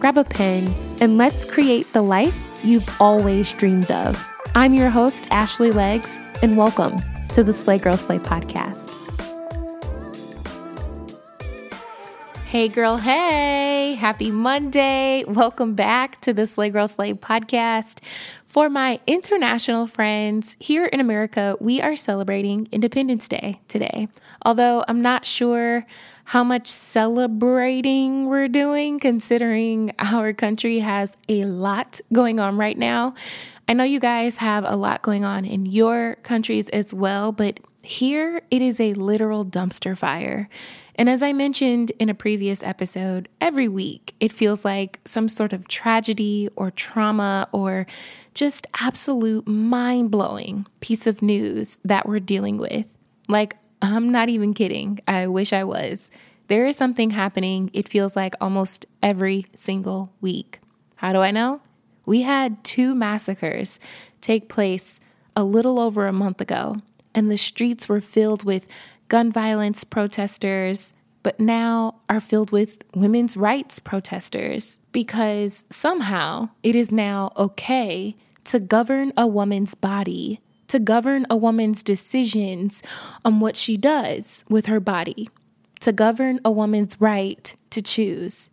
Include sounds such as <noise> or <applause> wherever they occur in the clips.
grab a pen, and let's create the life you've always dreamed of. I'm your host, Ashley Legs, and welcome to the Slay Girl Slay podcast. Hey, girl, hey, happy Monday. Welcome back to the Slay Girl Slay podcast. For my international friends here in America, we are celebrating Independence Day today. Although I'm not sure how much celebrating we're doing, considering our country has a lot going on right now. I know you guys have a lot going on in your countries as well, but here it is a literal dumpster fire. And as I mentioned in a previous episode, every week it feels like some sort of tragedy or trauma or just absolute mind blowing piece of news that we're dealing with. Like I'm not even kidding. I wish I was. There is something happening, it feels like almost every single week. How do I know? We had two massacres take place a little over a month ago, and the streets were filled with gun violence protesters, but now are filled with women's rights protesters because somehow it is now okay to govern a woman's body to govern a woman's decisions on what she does with her body, to govern a woman's right to choose.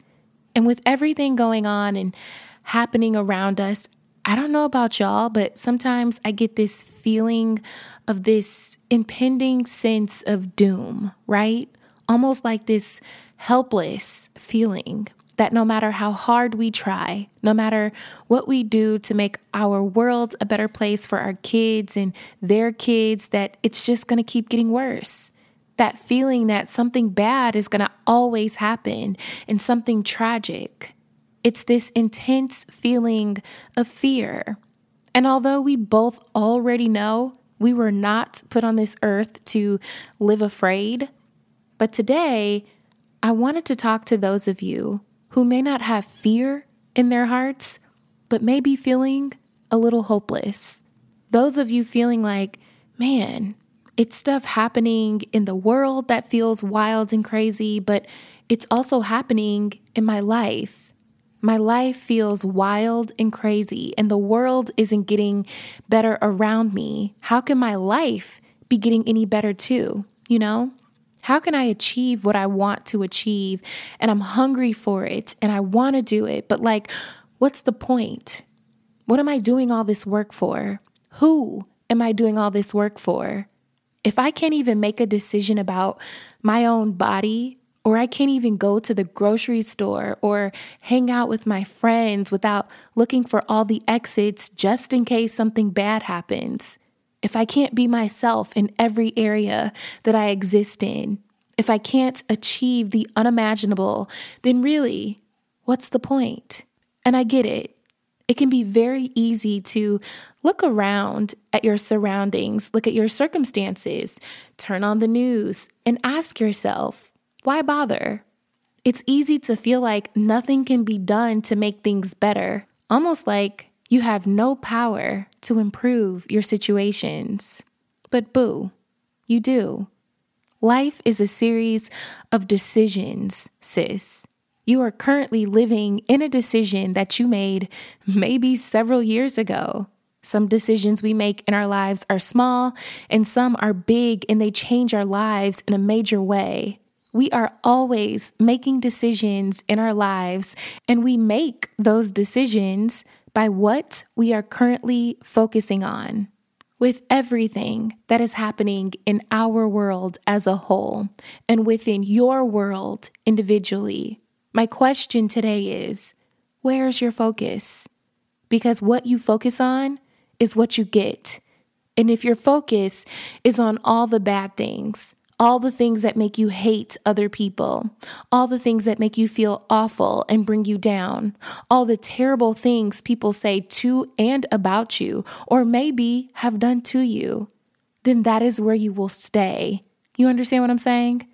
And with everything going on and happening around us, I don't know about y'all, but sometimes I get this feeling of this impending sense of doom, right? Almost like this helpless feeling that no matter how hard we try, no matter what we do to make our world a better place for our kids and their kids, that it's just to keep getting worse. That feeling that something bad is to always happen and something tragic. It's this intense feeling of fear. And although we both already know we were not put on this earth to live afraid, but today I wanted to talk to those of you who may not have fear in their hearts, but may be feeling a little hopeless. Those of you feeling like, man, it's stuff happening in the world that feels wild and crazy, but it's also happening in my life. My life feels wild and crazy, and the world isn't getting better around me. How can my life be getting any better too? You know? How can I achieve what I want to achieve? And I'm hungry for it and I want to do it. But, like, what's the point? What am I doing all this work for? Who am I doing all this work for? If I can't even make a decision about my own body, or I can't even go to the grocery store or hang out with my friends without looking for all the exits just in case something bad happens, if I can't be myself in every area that I exist in, if I can't achieve the unimaginable, then really, what's the point? And I get it. It can be very easy to look around at your surroundings, look at your circumstances, turn on the news, and ask yourself, why bother? It's easy to feel like nothing can be done to make things better, almost like you have no power to improve your situations. But boo, you do. Life is a series of decisions, sis. You are currently living in a decision that you made maybe several years ago. Some decisions we make in our lives are small, and some are big and they change our lives in a major way. We are always making decisions in our lives, and we make those decisions by what we are currently focusing on. With everything that is happening in our world as a whole and within your world individually, my question today is where's your focus? Because what you focus on is what you get. And if your focus is on all the bad things, all the things that make you hate other people, all the things that make you feel awful and bring you down, all the terrible things people say to and about you, or maybe have done to you, then that is where you will stay. You understand what I'm saying?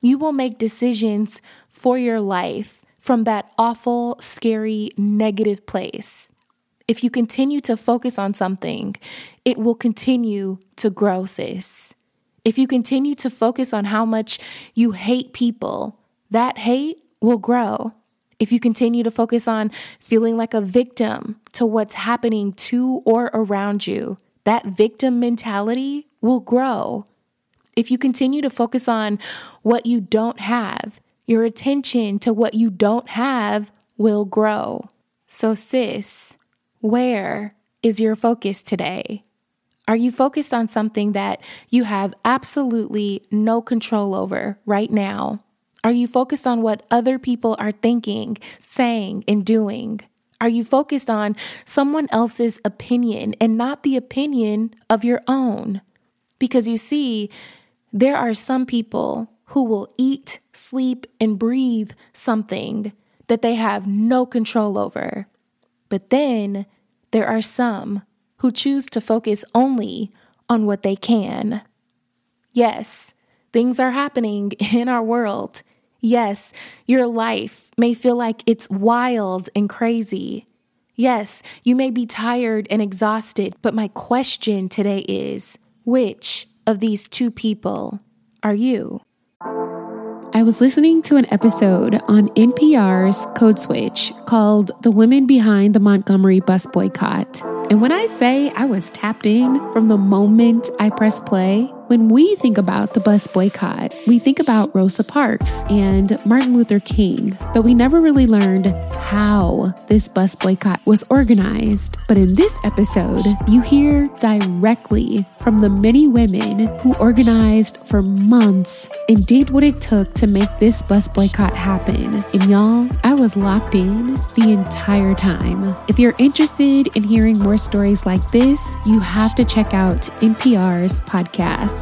You will make decisions for your life from that awful, scary, negative place. If you continue to focus on something, it will continue to grow, sis. If you continue to focus on how much you hate people, that hate will grow. If you continue to focus on feeling like a victim to what's happening to or around you, that victim mentality will grow. If you continue to focus on what you don't have, your attention to what you don't have will grow. So, sis, where is your focus today? Are you focused on something that you have absolutely no control over right now? Are you focused on what other people are thinking, saying, and doing? Are you focused on someone else's opinion and not the opinion of your own? Because you see, there are some people who will eat, sleep, and breathe something that they have no control over. But then there are some who choose to focus only on what they can. Yes, things are happening <laughs> in our world. Yes, your life may feel like it's wild and crazy. Yes, you may be tired and exhausted, but my question today is which of these two people are you? I was listening to an episode on NPR's Code Switch called The Women Behind the Montgomery Bus Boycott. And when I say I was tapped in from the moment I pressed play, when we think about the bus boycott, we think about Rosa Parks and Martin Luther King, but we never really learned how this bus boycott was organized. But in this episode, you hear directly from the many women who organized for months and did what it took to make this bus boycott happen. And y'all, I was locked in the entire time. If you're interested in hearing more stories like this, you have to check out NPR's podcast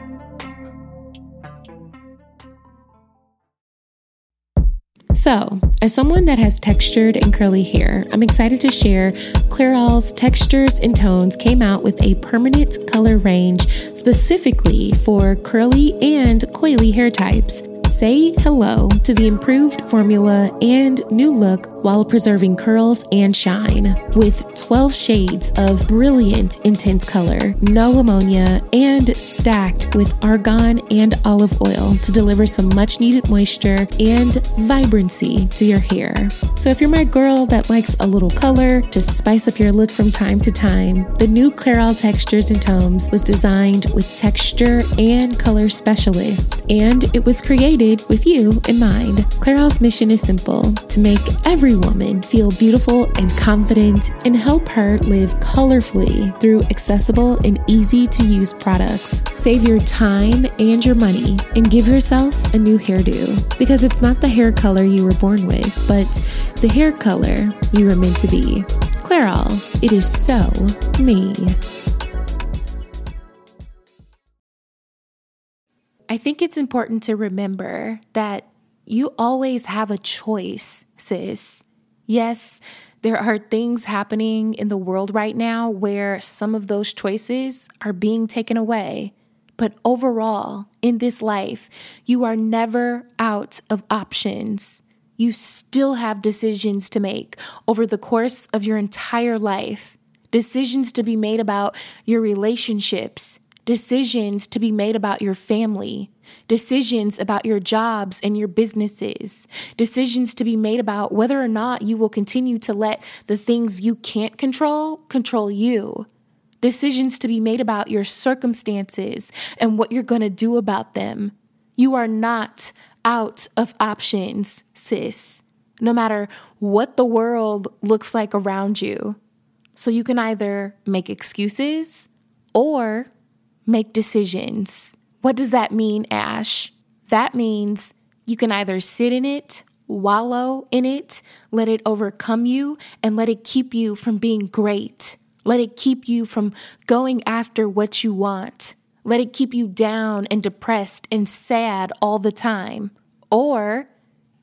So, as someone that has textured and curly hair, I'm excited to share Clairol's Textures and Tones came out with a permanent color range specifically for curly and coily hair types. Say hello to the improved formula and new look while preserving curls and shine. With 12 shades of brilliant intense color, no ammonia, and stacked with argan and olive oil to deliver some much needed moisture and vibrancy to your hair. So, if you're my girl that likes a little color to spice up your look from time to time, the new Clairol Textures and Tones was designed with texture and color specialists, and it was created with you in mind. Clairol's mission is simple to make every every woman feel beautiful and confident and help her live colorfully through accessible and easy to use products. Save your time and your money and give yourself a new hairdo because it's not the hair color you were born with, but the hair color you were meant to be. Clairol, it is so me. I think it's important to remember that you always have a choice, sis. Yes, there are things happening in the world right now where some of those choices are being taken away. But overall, in this life, you are never out of options. You still have decisions to make over the course of your entire life. Decisions to be made about your relationships, decisions to be made about your family, decisions about your jobs and your businesses, decisions to be made about whether or not you will continue to let the things you can't control control you. Decisions to be made about your circumstances and what you're going to do about them. You are not out of options, sis, no matter what the world looks like around you. So you can either make excuses or make decisions. What does that mean, Ash? That means you can either sit in it, wallow in it, let it overcome you, and let it keep you from being great. Let it keep you from going after what you want. Let it keep you down and depressed and sad all the time. Or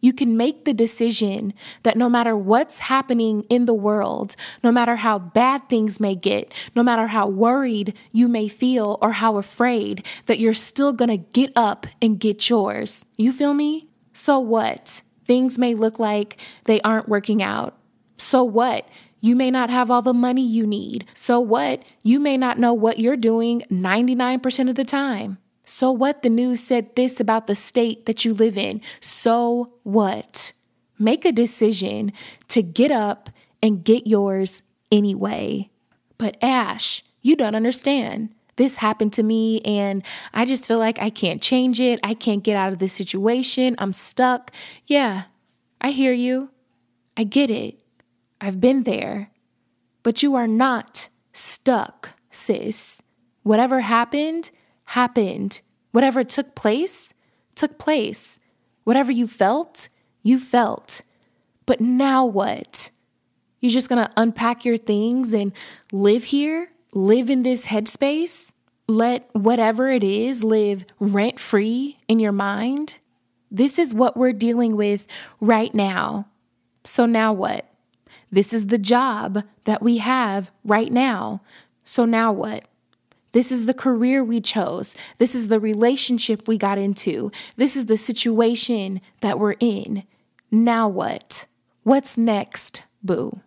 you can make the decision that no matter what's happening in the world, no matter how bad things may get, no matter how worried you may feel or how afraid, that you're still gonna get up and get yours. You feel me? So what? Things may look like they aren't working out. So what? You may not have all the money you need. So what? You may not know what you're doing 99% of the time. So what? The news said this about the state that you live in. So what? Make a decision to get up and get yours anyway. But Ash, you don't understand. This happened to me, and I just feel like I can't change it. I can't get out of this situation. I'm stuck. Yeah, I hear you. I get it. I've been there. But you are not stuck, sis. Whatever happened, happened. Whatever took place, took place. Whatever you felt, you felt. But now what? You're just gonna unpack your things and live here? Live in this headspace? Let whatever it is live rent free in your mind? This is what we're dealing with right now. So now what? This is the job that we have right now. So now what? This is the career we chose. This is the relationship we got into. This is the situation that we're in. Now what? What's next, boo?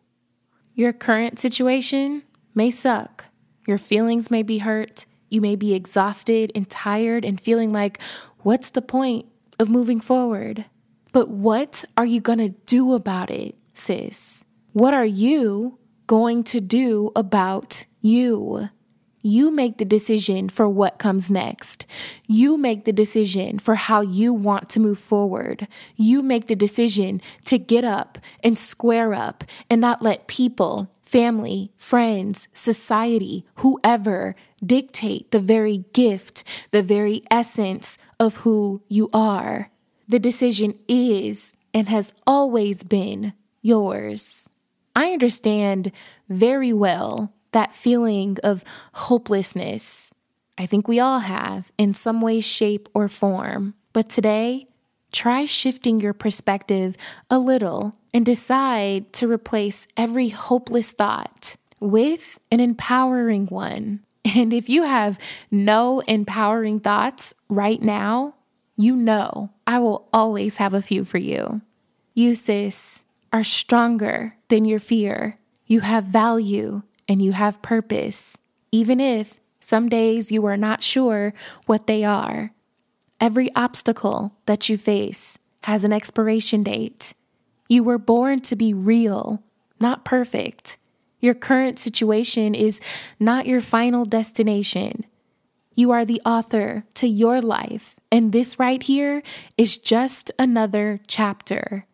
Your current situation may suck. Your feelings may be hurt. You may be exhausted and tired and feeling like, what's the point of moving forward? But what are you going to do about it, sis? What are you going to do about you? You make the decision for what comes next. You make the decision for how you want to move forward. You make the decision to get up and square up and not let people, family, friends, society, whoever dictate the very gift, the very essence of who you are. The decision is and has always been yours. I understand very well that feeling of hopelessness. I think we all have in some way, shape, or form. But today, try shifting your perspective a little and decide to replace every hopeless thought with an empowering one. <laughs> And if you have no empowering thoughts right now, you know I will always have a few for you. You, sis, are stronger than your fear. You have value and you have purpose, even if some days you are not sure what they are. Every obstacle that you face has an expiration date. You were born to be real, not perfect. Your current situation is not your final destination. You are the author to your life, and this right here is just another chapter.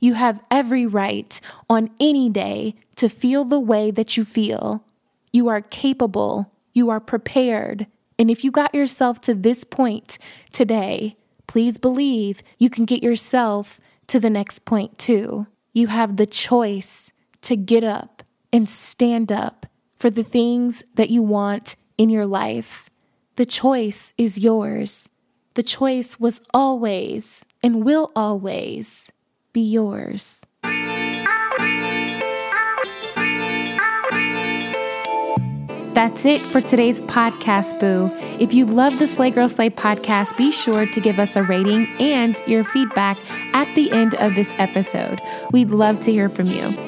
You have every right on any day to feel the way that you feel. You are capable, you are prepared. And if you got yourself to this point today, please believe you can get yourself to the next point too. You have the choice to get up and stand up for the things that you want in your life. The choice is yours. The choice was always and will always be yours. That's it for today's podcast, Boo. If you love the Slay Girl Slay podcast, be sure to give us a rating and your feedback at the end of this episode. We'd love to hear from you.